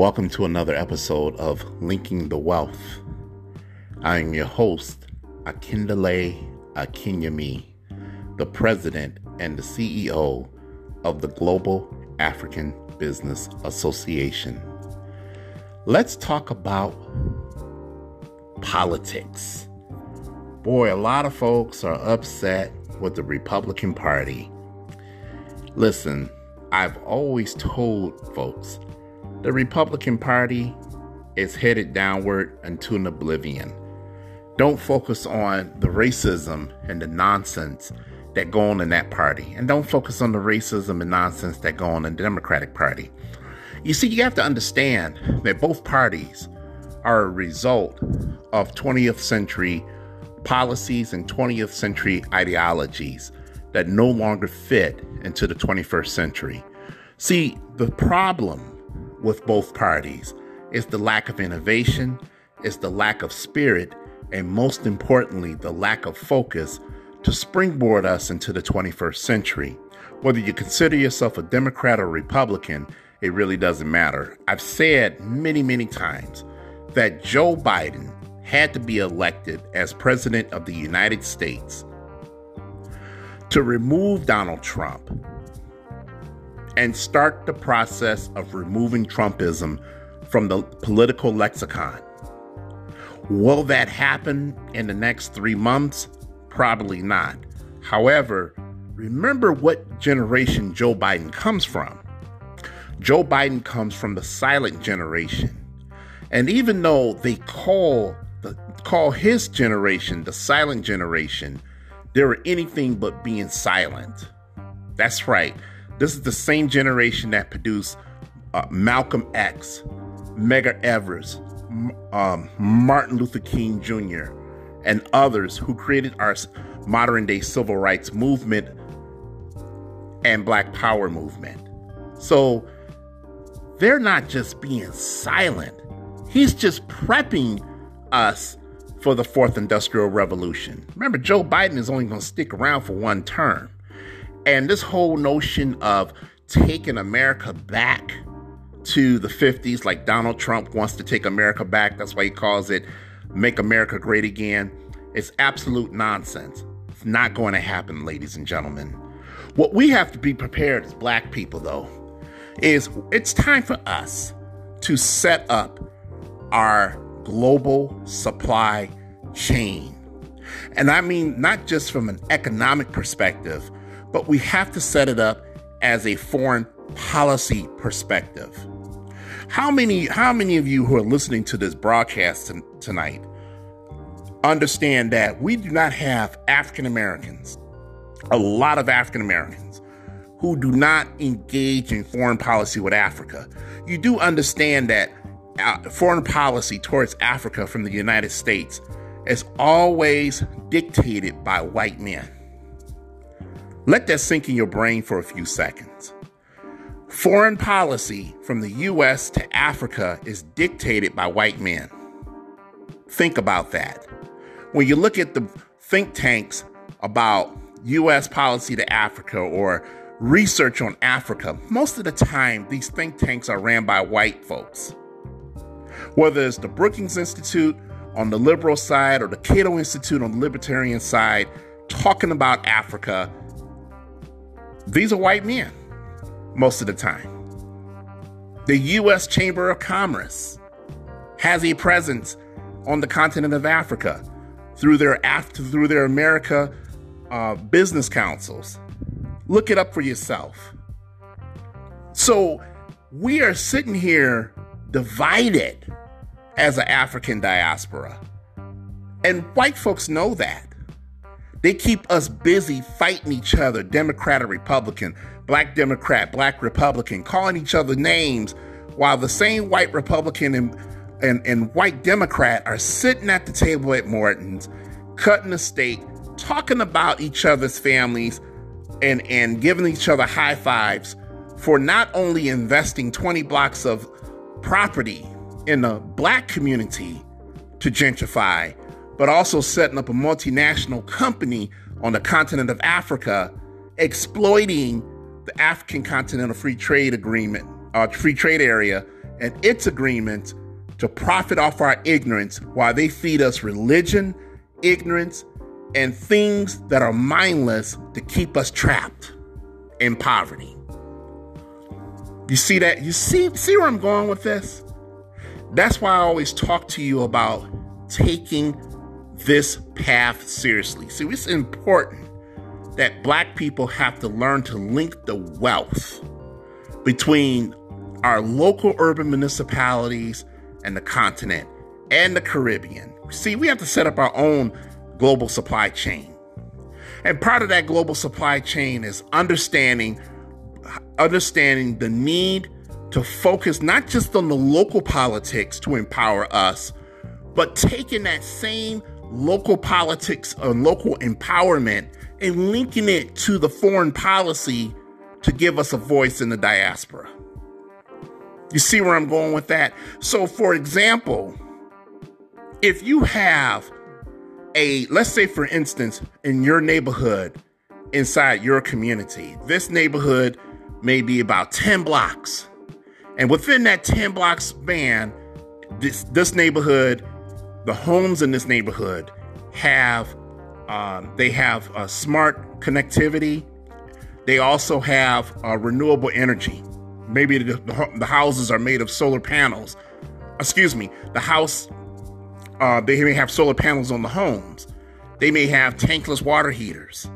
Welcome to another episode of Linking the Wealth. I am your host, Akindele Akinyemi, the president and the CEO of the Global African Business Association. Let's talk about politics. Boy, a lot of folks are upset with the Republican Party. Listen, I've always told folks the Republican Party is headed downward into an oblivion. Don't focus on the racism and the nonsense that go on in that party. And don't focus on the racism and nonsense that go on in the Democratic Party. You see, you have to understand that both parties are a result of 20th century policies and 20th century ideologies that no longer fit into the 21st century. See, the problem with both parties It's the lack of innovation, it's the lack of spirit, and most importantly, the lack of focus to springboard us into the 21st century. Whether you consider yourself a Democrat or Republican, it really doesn't matter. I've said many, many times that Joe Biden had to be elected as President of the United States to remove Donald Trump and start the process of removing Trumpism from the political lexicon. Will that happen in the next three months? Probably not. However, remember what generation Joe Biden comes from. Joe Biden comes from the silent generation. And even though they call the, call his generation the silent generation, they were anything but being silent. That's right. This is the same generation that produced uh, Malcolm X, Medgar Evers, um, Martin Luther King Jr., and others who created our modern day civil rights movement and Black Power movement. So they're not just being silent, he's just prepping us for the fourth industrial revolution. Remember, Joe Biden is only going to stick around for one term. And this whole notion of taking America back to the 50s, like Donald Trump wants to take America back, that's why he calls it Make America Great Again, it's absolute nonsense. It's not going to happen, ladies and gentlemen. What we have to be prepared as black people, though, is it's time for us to set up our global supply chain. And I mean, not just from an economic perspective, but we have to set it up as a foreign policy perspective. How many, how many of you who are listening to this broadcast tonight understand that we do not have African Americans, a lot of African Americans, who do not engage in foreign policy with Africa? You do understand that uh, foreign policy towards Africa from the United States is always dictated by white men. Let that sink in your brain for a few seconds. Foreign policy from the US to Africa is dictated by white men. Think about that. When you look at the think tanks about US policy to Africa or research on Africa, most of the time these think tanks are ran by white folks. Whether it's the Brookings Institute on the liberal side or the Cato Institute on the libertarian side, talking about Africa, these are white men most of the time. The U.S. Chamber of Commerce has a presence on the continent of Africa through their after through their America uh, business councils. Look it up for yourself. So we are sitting here divided as an African diaspora. And white folks know that. They keep us busy fighting each other, Democrat or Republican, black Democrat, black Republican, calling each other names, while the same white Republican and, and, and white Democrat are sitting at the table at Morton's, cutting a steak, talking about each other's families, and, and giving each other high fives for not only investing 20 blocks of property in the black community to gentrify, but also setting up a multinational company on the continent of Africa, exploiting the African Continental Free Trade Agreement, uh, free trade area, and its agreements to profit off our ignorance while they feed us religion, ignorance, and things that are mindless to keep us trapped in poverty. You see that? You see see where I'm going with this? That's why I always talk to you about taking this path seriously. See, it's important that black people have to learn to link the wealth between our local urban municipalities and the continent and the Caribbean. See, we have to set up our own global supply chain. And part of that global supply chain is understanding understanding the need to focus not just on the local politics to empower us, but taking that same local politics or local empowerment and linking it to the foreign policy to give us a voice in the diaspora. You see where I'm going with that? So, for example, if you have a, let's say, for instance, in your neighborhood, inside your community, this neighborhood may be about 10 blocks. And within that 10 block span, this, this neighborhood, the homes in this neighborhood have um, they have a smart connectivity. They also have uh, renewable energy. Maybe the, the, the, houses are made of solar panels. Excuse me, the house, uh, they may have solar panels on the homes. They may have tankless water heaters.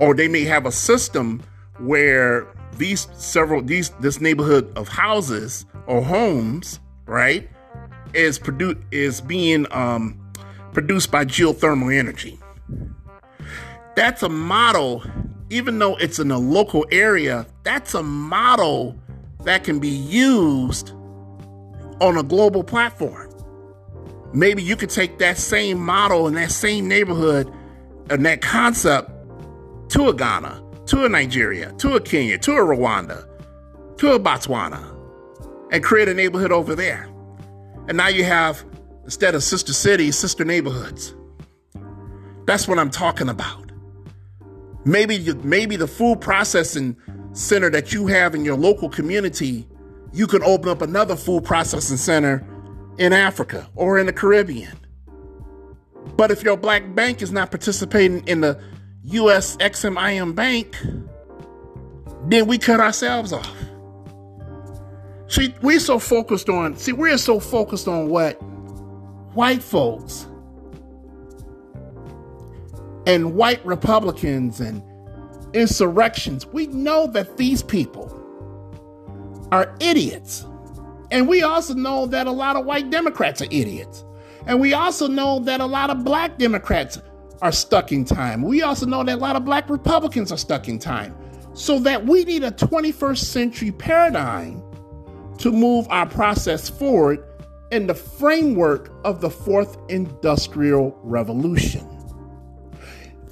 Or they may have a system where these several, these, this neighborhood of houses or homes, right, is produced, is being um, produced by geothermal energy. That's a model, even though it's in a local area, that's a model that can be used on a global platform. Maybe you could take that same model in that same neighborhood and that concept to a Ghana, to a Nigeria, to a Kenya, to a Rwanda, to a Botswana, and create a neighborhood over there. And now you have, instead of sister cities, sister neighborhoods. That's what I'm talking about. Maybe maybe the food processing center that you have in your local community, you can open up another food processing center in Africa or in the Caribbean. But if your black bank is not participating in the US EXIM bank, then we cut ourselves off. See, we're so focused on, see, we're so focused on what white folks and white Republicans and insurrections, we know that these people are idiots. And we also know that a lot of white Democrats are idiots. And we also know that a lot of black Democrats are stuck in time. We also know that a lot of black Republicans are stuck in time. So that we need a 21st century paradigm to move our process forward in the framework of the fourth industrial revolution.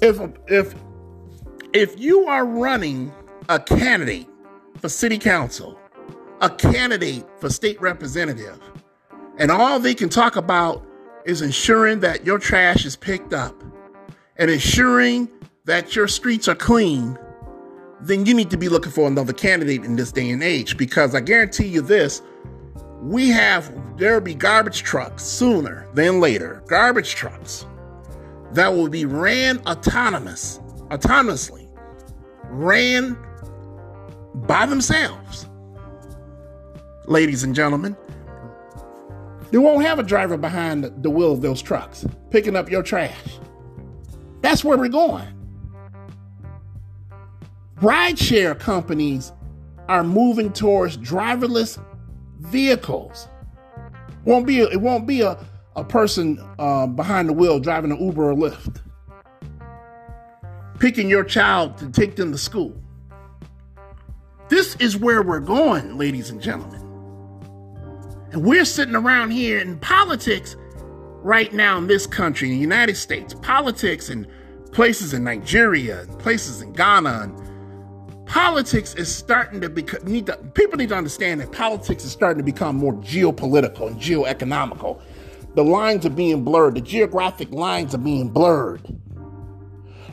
If if if you are running a candidate for city council, a candidate for state representative, and all they can talk about is ensuring that your trash is picked up and ensuring that your streets are clean, then you need to be looking for another candidate in this day and age because I guarantee you this we have there'll be garbage trucks sooner than later. Garbage trucks that will be ran autonomous, autonomously, ran by themselves. Ladies and gentlemen, they won't have a driver behind the wheel of those trucks picking up your trash. That's where we're going. Rideshare companies are moving towards driverless vehicles. Won't be a, it won't be a a person uh, behind the wheel driving an Uber or Lyft, picking your child to take them to school. This is where we're going, ladies and gentlemen. And we're sitting around here in politics right now in this country, in the United States, politics and places in Nigeria and places in Ghana politics is starting to become need to, people need to understand that politics is starting to become more geopolitical and geoeconomical the lines are being blurred, the geographic lines are being blurred.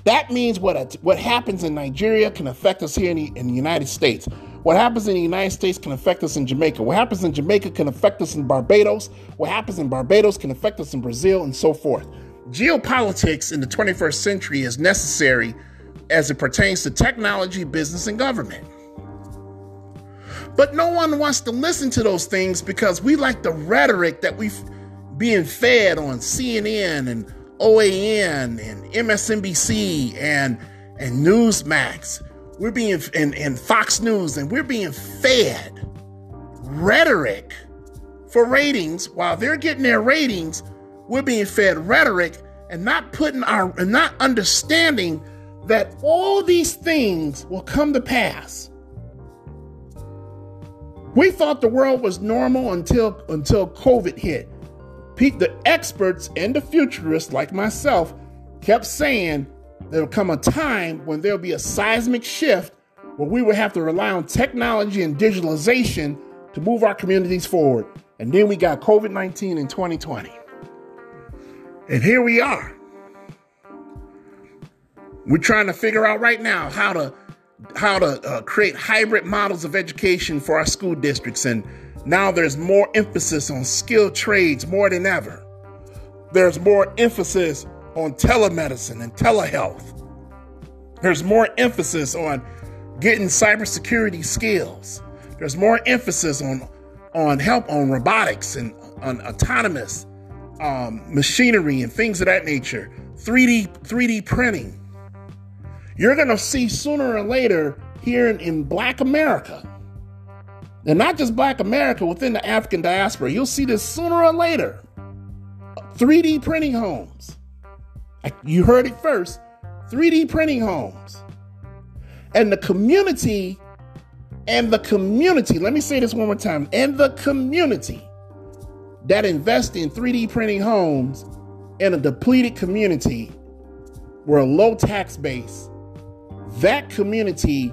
That means what, what happens in Nigeria can affect us here in the, in the United States. What happens in the United States can affect us in Jamaica. What happens in Jamaica can affect us in Barbados. What happens in Barbados can affect us in Brazil, and so forth. Geopolitics in the 21st century is necessary as it pertains to technology, business, and government. But no one wants to listen to those things because we like the rhetoric that we've being fed on CNN and OAN and MSNBC and and Newsmax. We're being and, and Fox News and we're being fed rhetoric for ratings while they're getting their ratings. We're being fed rhetoric and not putting our and not understanding that all these things will come to pass. We thought the world was normal until until COVID hit. The experts and the futurists like myself kept saying there'll come a time when there'll be a seismic shift where we will have to rely on technology and digitalization to move our communities forward. And then we got COVID 19 in 2020. And here we are. We're trying to figure out right now how to how to uh, create hybrid models of education for our school districts and now there's more emphasis on skilled trades more than ever. There's more emphasis on telemedicine and telehealth. There's more emphasis on getting cybersecurity skills. There's more emphasis on on help on robotics and on autonomous um, machinery and things of that nature. 3D 3D printing. You're gonna see sooner or later here in, in Black America and not just Black America, within the African diaspora. You'll see this sooner or later. 3D printing homes. You heard it first 3D printing homes. And the community, and the community, let me say this one more time, and the community that invest in 3D printing homes in a depleted community where a low tax base, that community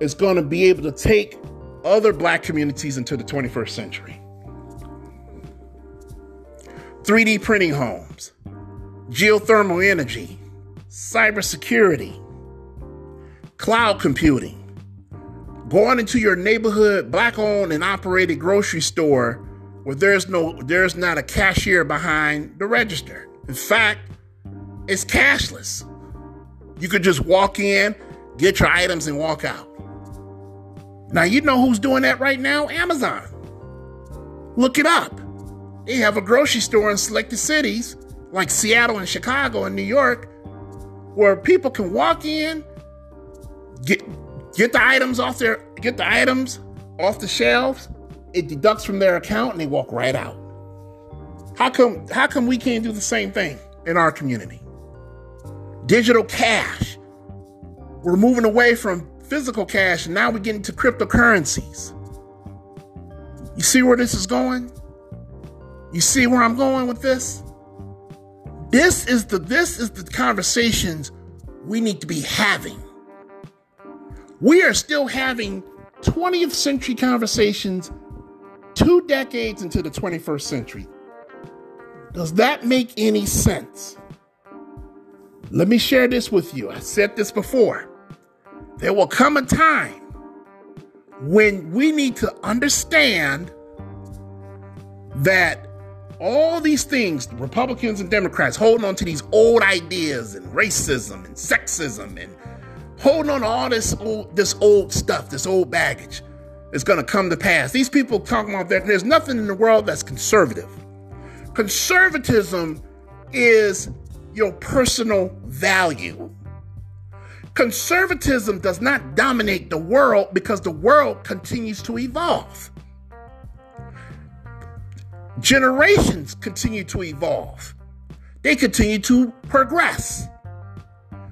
is going to be able to take other black communities into the 21st century. 3D printing homes, geothermal energy, cybersecurity, cloud computing, going into your neighborhood black owned and operated grocery store where there's no there's not a cashier behind the register. In fact, it's cashless. You could just walk in, get your items and walk out. Now, you know who's doing that right now? Amazon. Look it up. They have a grocery store in selected cities like Seattle and Chicago and New York where people can walk in, get get the items off their get the items off the shelves, it deducts from their account and they walk right out. How come how come we can't do the same thing in our community? Digital cash. We're moving away from physical cash, and now we're getting to cryptocurrencies. You see where this is going? You see where I'm going with this? This is the this is the conversations we need to be having. We are still having 20th century conversations two decades into the 21st century. Does that make any sense? Let me share this with you. I said this before. There will come a time when we need to understand that all these things, Republicans and Democrats holding on to these old ideas and racism and sexism and holding on to all this old, this old stuff, this old baggage, is going to come to pass. These people talking about that there's nothing in the world that's conservative. Conservatism is your personal value. Conservatism does not dominate the world because the world continues to evolve. Generations continue to evolve, they continue to progress.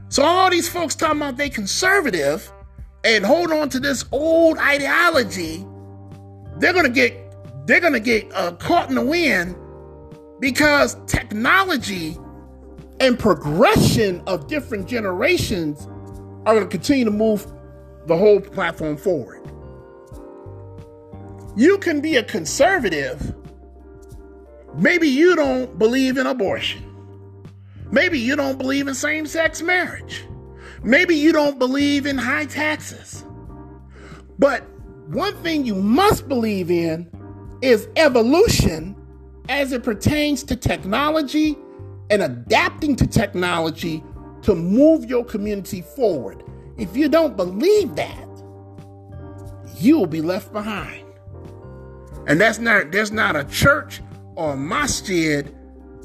So, all these folks talking about they conservative and hold on to this old ideology, they're gonna get they're gonna get uh, caught in the wind because technology and progression of different generations are going to continue to move the whole platform forward. You can be a conservative. Maybe you don't believe in abortion. Maybe you don't believe in same sex marriage. Maybe you don't believe in high taxes. But one thing you must believe in is evolution as it pertains to technology and adapting to technology to move your community forward. If you don't believe that, you will be left behind. And that's not there's not a church or a masjid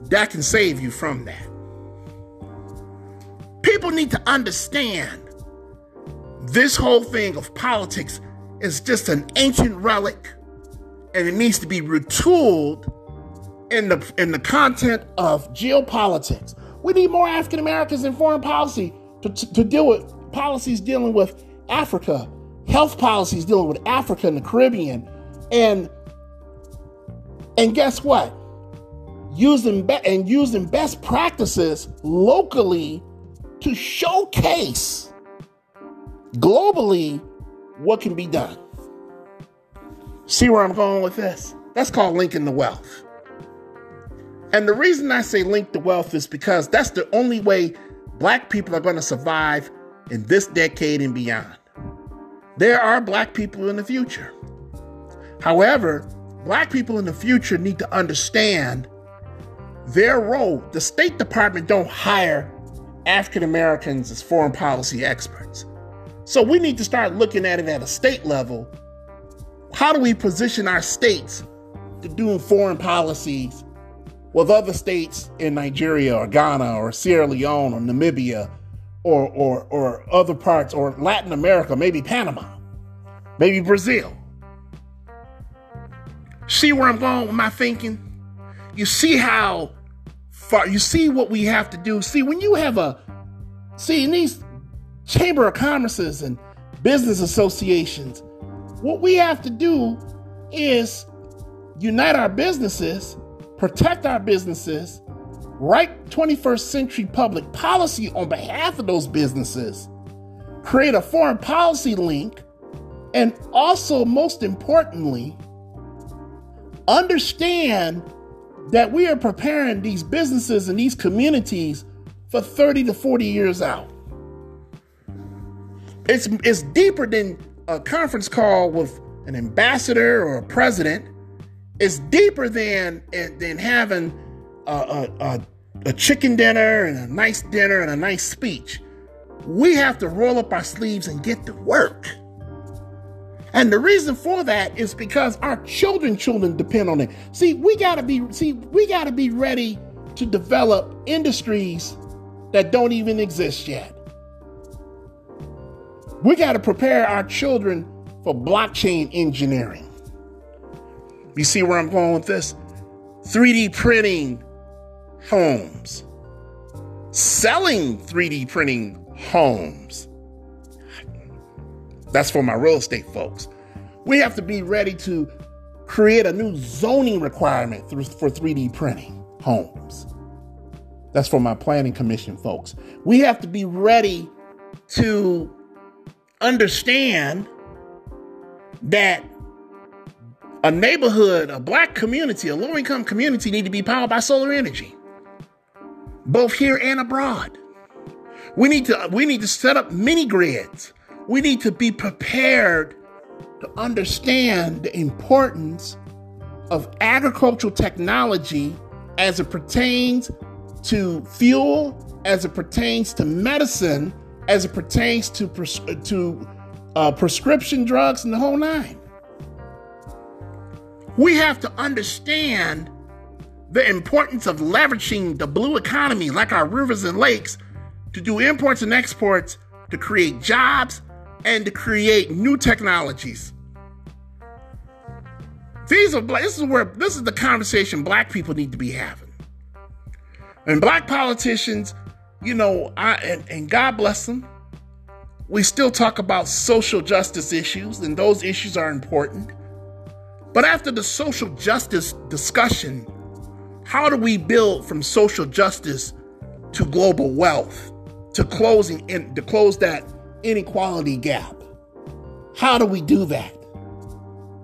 that can save you from that. People need to understand this whole thing of politics is just an ancient relic and it needs to be retooled in the in the content of geopolitics. We need more African Americans in foreign policy to, to, to, deal with policies dealing with Africa, health policies dealing with Africa and the Caribbean, and and guess what? Using be- and using best practices locally to showcase globally what can be done. See where I'm going with this? That's called linking the wealth. And the reason I say link the wealth is because that's the only way black people are going to survive in this decade and beyond. There are black people in the future. However, black people in the future need to understand their role. The State Department don't hire African Americans as foreign policy experts. So we need to start looking at it at a state level. How do we position our states to do foreign policies with other states in Nigeria or Ghana or Sierra Leone or Namibia or, or, or other parts or Latin America, maybe Panama, maybe Brazil. See where I'm going with my thinking? You see how far, you see what we have to do. See, when you have a, see, in these chamber of commerces and business associations, what we have to do is unite our businesses protect our businesses, write 21st century public policy on behalf of those businesses, create a foreign policy link, and also, most importantly, understand that we are preparing these businesses and these communities for 30 to 40 years out. It's, it's deeper than a conference call with an ambassador or a president it's deeper than eh, than having a, a, a, a chicken dinner and a nice dinner and a nice speech. We have to roll up our sleeves and get to work. And the reason for that is because our children children depend on it. See, we got to be see we got to be ready to develop industries that don't even exist yet. We got to prepare our children for blockchain engineering. You see where I'm going with this? 3D printing homes, selling 3D printing homes. That's for my real estate folks. We have to be ready to create a new zoning requirement for 3D printing homes. That's for my planning commission folks. We have to be ready to understand that a neighborhood, a black community, a low income community need to be powered by solar energy, both here and abroad. We need to we need to set up mini grids. We need to be prepared to understand the importance of agricultural technology as it pertains to fuel, as it pertains to medicine, as it pertains to pres- to uh, prescription drugs, and the whole nine. We have to understand the importance of leveraging the blue economy, like our rivers and lakes, to do imports and exports to create jobs and to create new technologies. These are this is where this is the conversation black people need to be having. And black politicians, you know, I and, and God bless them, we still talk about social justice issues, and those issues are important. But after the social justice discussion, how do we build from social justice to global wealth, to closing in, to close that inequality gap? How do we do that?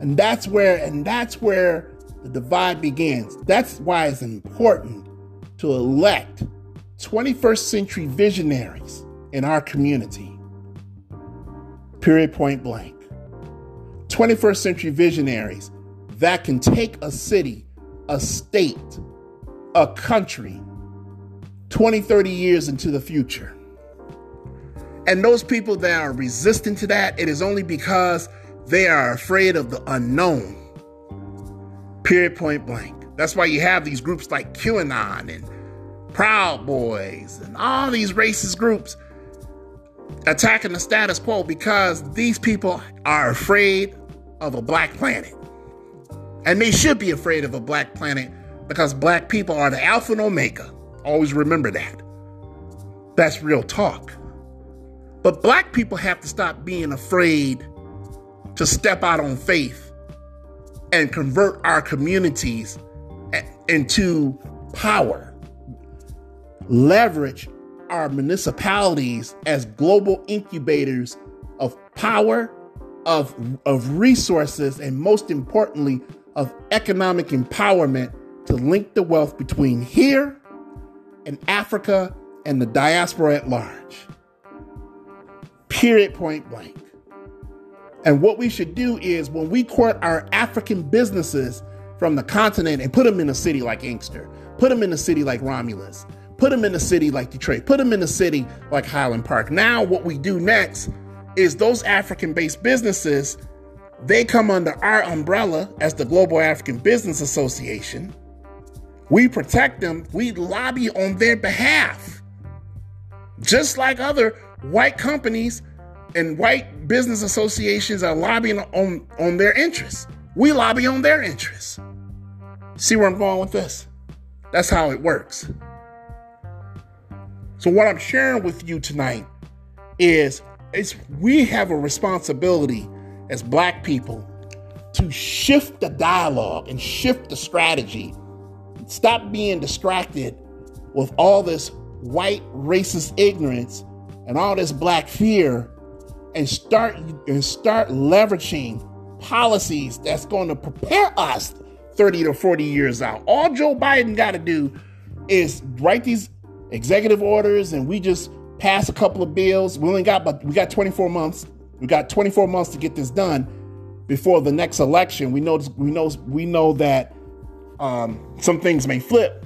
And that's where and that's where the divide begins. That's why it's important to elect 21st century visionaries in our community. Period point blank. 21st century visionaries that can take a city, a state, a country 20, 30 years into the future. And those people that are resistant to that, it is only because they are afraid of the unknown. Period, point blank. That's why you have these groups like QAnon and Proud Boys and all these racist groups attacking the status quo because these people are afraid of a black planet. And they should be afraid of a black planet because black people are the alpha and omega. Always remember that. That's real talk. But black people have to stop being afraid to step out on faith and convert our communities into power. Leverage our municipalities as global incubators of power, of, of resources, and most importantly, of economic empowerment to link the wealth between here and Africa and the diaspora at large. Period, point blank. And what we should do is when we court our African businesses from the continent and put them in a city like Inkster, put them in a city like Romulus, put them in a city like Detroit, put them in a city like Highland Park. Now, what we do next is those African based businesses, they come under our umbrella as the Global African Business Association. We protect them, we lobby on their behalf. Just like other white companies and white business associations are lobbying on, on their interests. We lobby on their interests. See where I'm going with this? That's how it works. So what I'm sharing with you tonight is it's we have a responsibility as black people to shift the dialogue and shift the strategy. Stop being distracted with all this white racist ignorance and all this black fear and start and start leveraging policies that's going to prepare us 30 to 40 years out. All Joe Biden got to do is write these executive orders and we just pass a couple of bills. We only got but we got 24 months. We got 24 months to get this done before the next election. We know we know we know that um, some things may flip,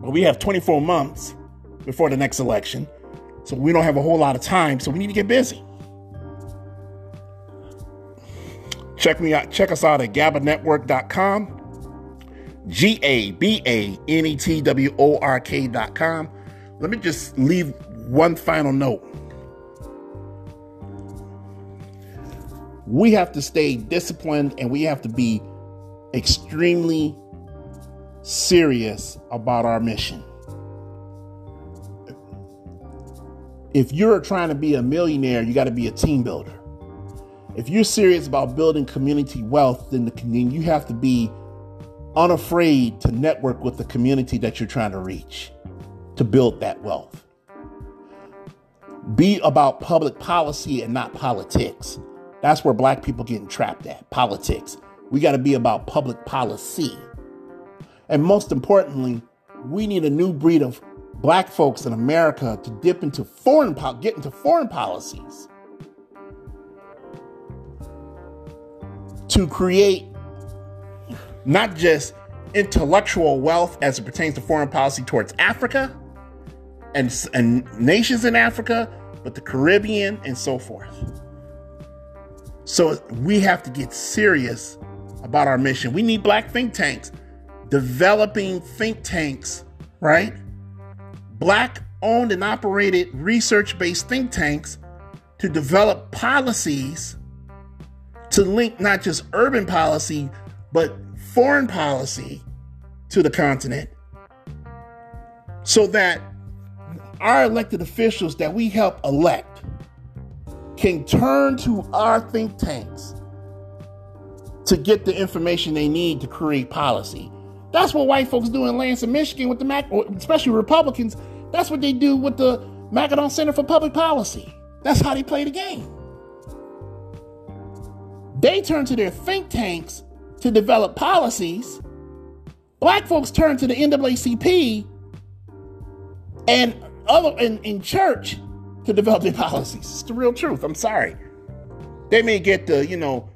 but we have 24 months before the next election. So we don't have a whole lot of time, so we need to get busy. Check me out, check us out at gabanetwork.com. G A B A N E T W O R K.com. Let me just leave one final note. We have to stay disciplined and we have to be extremely serious about our mission. If you're trying to be a millionaire, you got to be a team builder. If you're serious about building community wealth, then, the, then you have to be unafraid to network with the community that you're trying to reach to build that wealth. Be about public policy and not politics. That's where black people getting trapped at politics. We got to be about public policy. And most importantly, we need a new breed of black folks in America to dip into foreign get into foreign policies to create not just intellectual wealth as it pertains to foreign policy towards Africa and, and nations in Africa, but the Caribbean and so forth. So we have to get serious about our mission. We need black think tanks, developing think tanks, right? Black owned and operated research based think tanks to develop policies to link not just urban policy, but foreign policy to the continent so that our elected officials that we help elect can turn to our think tanks to get the information they need to create policy. That's what white folks do in Lansing, Michigan with the Mac, especially Republicans. That's what they do with the Mackinac Center for Public Policy. That's how they play the game. They turn to their think tanks to develop policies. Black folks turn to the NAACP and other in, in church to develop their policies. It's the real truth. I'm sorry. They may get the, you know,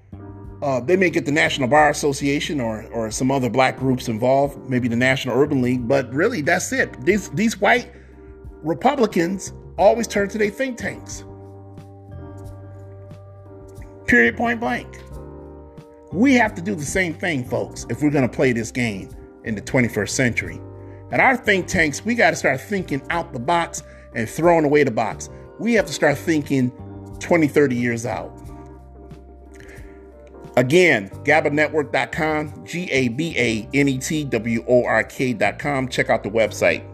Uh, they may get the National Bar Association or or some other black groups involved, maybe the National Urban League, but really that's it. These these white Republicans always turn to their think tanks. Period point blank. We have to do the same thing, folks, if we're going to play this game in the 21st century. At our think tanks, we got to start thinking out the box and throwing away the box. We have to start thinking 20, 30 years out. Again, GabaNetwork.com, G A B A N E T W O R K.com. Check out the website.